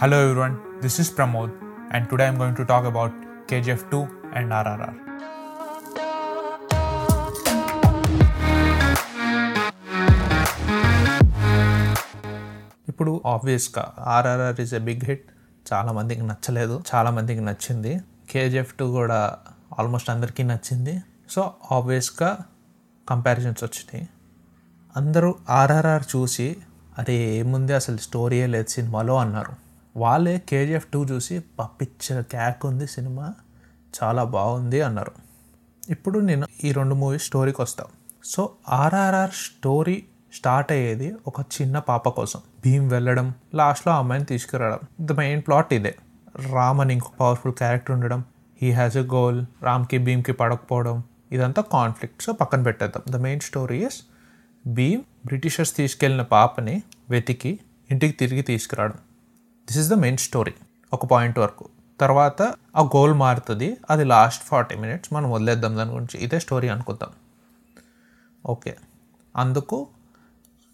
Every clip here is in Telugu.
Hello everyone, this is Pramod, and today I'm going to talk about KGF 2 and RRR. ఇప్పుడు ఆబ్వియస్గా RRR is a big hit చాలా మందికి నచ్చలేదు. చాలా మందికి నచ్చింది. కేజీఎఫ్ టూ కూడా ఆల్మోస్ట్ అందరికీ నచ్చింది. సో ఆబ్వియస్గా కంపారిజన్స్ వచ్చినాయి. అందరూ ఆర్ఆర్ఆర్ చూసి అరే ఏముంది అసలు స్టోరీయే లేదు సినిమాలో అన్నారు. వాళ్ళే కేజీఎఫ్ టూ చూసి పిక్చర్ క్యాక్ ఉంది సినిమా చాలా బాగుంది అన్నారు. ఇప్పుడు నేను ఈ రెండు మూవీస్ స్టోరీకి వస్తాను సో ఆర్ఆర్ఆర్ స్టోరీ స్టార్ట్ అయ్యేది ఒక చిన్న పాప కోసం. భీమ్ వెళ్ళడం లాస్ట్లో అమ్మాయిని తీసుకురావడం. ద మెయిన్ ప్లాట్ ఇదే. రామ్ అని ఇంకో పవర్ఫుల్ క్యారెక్టర్ ఉండడం. హీ హ్యాస్ ఎ గోల్ రామ్కి భీమ్కి పడకపోవడం. ఇదంతా కాన్ఫ్లిక్ట్. సో పక్కన పెట్టేద్దాం. The main story is Bheem Britishers తీసుకెళ్ళిన పాపని వెతికి ఇంటికి తిరిగి తీసుకురావడం. This is the main story ఒక పాయింట్ వరకు. తర్వాత ఆ గోల్ మారుతుంది. అది లాస్ట్ ఫార్టీ మినిట్స్ మనం వదిలేద్దాం దాని గురించి. ఇదే స్టోరీ అనుకుందాం. ఓకే అందుకు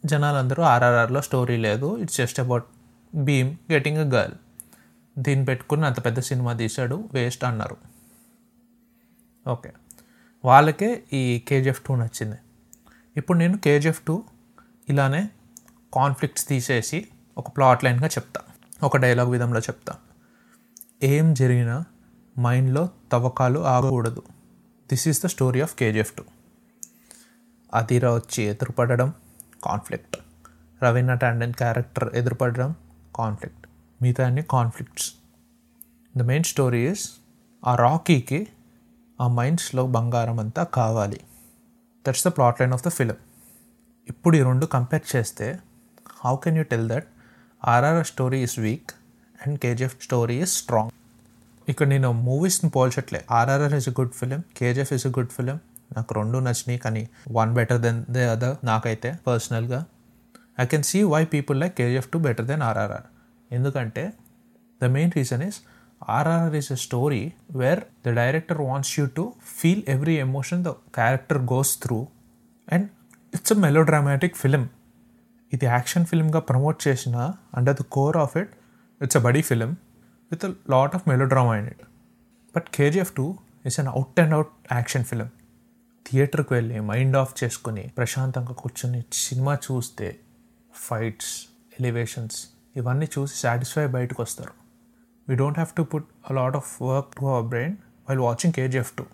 జనాలందరూ ఆర్ఆర్ఆర్లో స్టోరీ లేదు. It's just about Bheem getting a girl దీన్ని పెట్టుకుని అంత పెద్ద సినిమా తీశాడు. వేస్ట్ అన్నారు. ఓకే వాళ్ళకే ఈ కేజీఎఫ్ టూ నచ్చింది. ఇప్పుడు నేను కేజీఎఫ్ టూ ఇలానే కాన్ఫ్లిక్ట్స్ తీసేసి ఒక ప్లాట్ లైన్గా చెప్తా. ఒక డైలాగ్ విధంలో చెప్తా. ఏం జరిగినా మైండ్లో తవ్వకాలు ఆగకూడదు. This is the story of KGF two అదిరా వచ్చి ఎదురుపడడం కాన్ఫ్లిక్ట్ రవీనా టాండన్ క్యారెక్టర్ ఎదురుపడడం కాన్ఫ్లిక్ట్ మిగతా అన్ని conflicts the main story is ఆ రాకీకి ఆ మైండ్స్లో బంగారం అంతా కావాలి. That's the plot line of the film ఇప్పుడు ఈ రెండు కంపేర్ చేస్తే how can you tell that RR story is weak and KGF story is strong ఇక్కడ నేను మూవీస్ని పోల్చట్లే. RRR is a good film KGF is a good film నాకు రెండు నచ్చినాయి కానీ one better than the other నాకైతే పర్సనల్గా I can see why people like KGF two better than RRR ఎందుకంటే the main reason is RRR is a story where the director wants you to feel every emotion the character goes through and it's a melodramatic film ఇది యాక్షన్ ఫిల్మ్గా ప్రమోట్ చేసిన under the core of it it's a buddy film with lot of melodrama in it but KGF two it's an out and out action film థియేటర్కి వెళ్ళి మైండ్ ఆఫ్ చేసుకుని ప్రశాంతంగా కూర్చొని సినిమా చూస్తే ఫైట్స్ ఎలివేషన్స్ ఇవన్నీ చూసి సాటిస్ఫై బయటకు వస్తారు. We don't have to put a lot of work to our brain while watching KGF two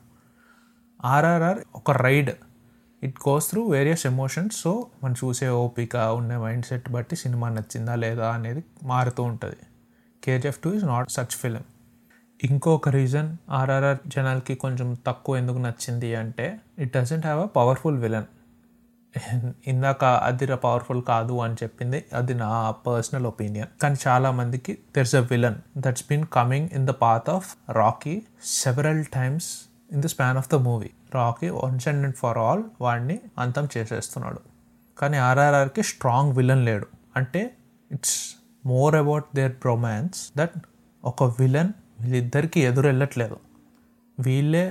RRR ఒక ride it goes through various emotions so మనం చూసే ఓపిక ఉండే మైండ్ సెట్ బట్టి సినిమా నచ్చిందా లేదా అనేది మారుతూ ఉంటుంది. KGF two is not such film ఇంకొక రీజన్ ఆర్ఆర్ఆర్ జనాలకి కొంచెం తక్కువ ఎందుకు నచ్చింది అంటే it doesn't have a powerful villain ఇందాక అది పవర్ఫుల్ కాదు అని చెప్పింది. అది నా పర్సనల్ ఒపీనియన్ కానీ చాలా మందికి there's a villain that's been coming in the path of Rocky several times in the span of the movie. Rocky once and for all వాడిని అంతం చేసేస్తున్నాడు. కానీ ఆర్ఆర్ఆర్కి స్ట్రాంగ్ విలన్ లేడు. అంటే it's more about their romance that ఒక విలన్ వీళ్ళిద్దరికి ఎదురు వెళ్ళట్లేదు వీళ్ళే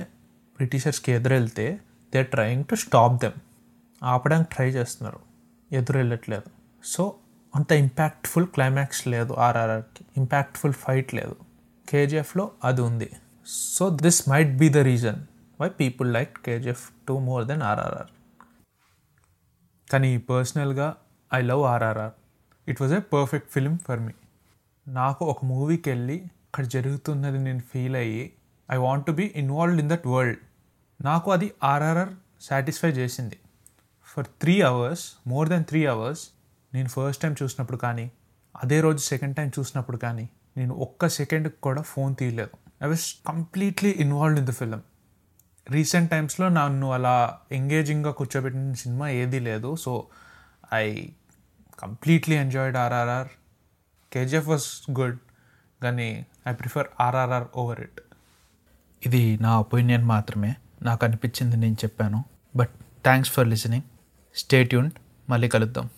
బ్రిటిషర్స్కి ఎదురెళ్తే they trying to stop them. ఆపడానికి ట్రై చేస్తున్నారు. ఎదురు వెళ్ళట్లేదు సో అంత ఇంపాక్ట్ఫుల్ క్లైమాక్స్ లేదు ఆర్ఆర్ఆర్కి. ఇంపాక్ట్ఫుల్ ఫైట్ లేదు. కేజీఎఫ్లో అది ఉంది. So this might be the reason why people like KGF two more than RRR కానీ పర్సనల్గా I love RRR it was a perfect film for me నాకు ఒక మూవీకి వెళ్ళి అక్కడ జరుగుతున్నది నేను ఫీల్ అయ్యి I want to be involved in that world నాకు అది ఆర్ఆర్ఆర్ సాటిస్ఫై చేసింది. For three hours more than three hours నేను ఫస్ట్ టైం చూసినప్పుడు కానీ అదే రోజు సెకండ్ టైం చూసినప్పుడు కానీ నేను ఒక్క సెకండ్కి కూడా ఫోన్ తీయలేదు. I was completely involved in the film recent టైమ్స్లో నన్ను అలా ఎంగేజింగ్గా కూర్చోబెట్టిన సినిమా ఏదీ లేదు. So I completely enjoyed RRR KGF was good కానీ I prefer RRR over it ఇది నా ఒపీనియన్ మాత్రమే. నాకు అనిపించింది నేను చెప్పాను. But thanks for listening stay tuned మళ్ళీ కలుద్దాం.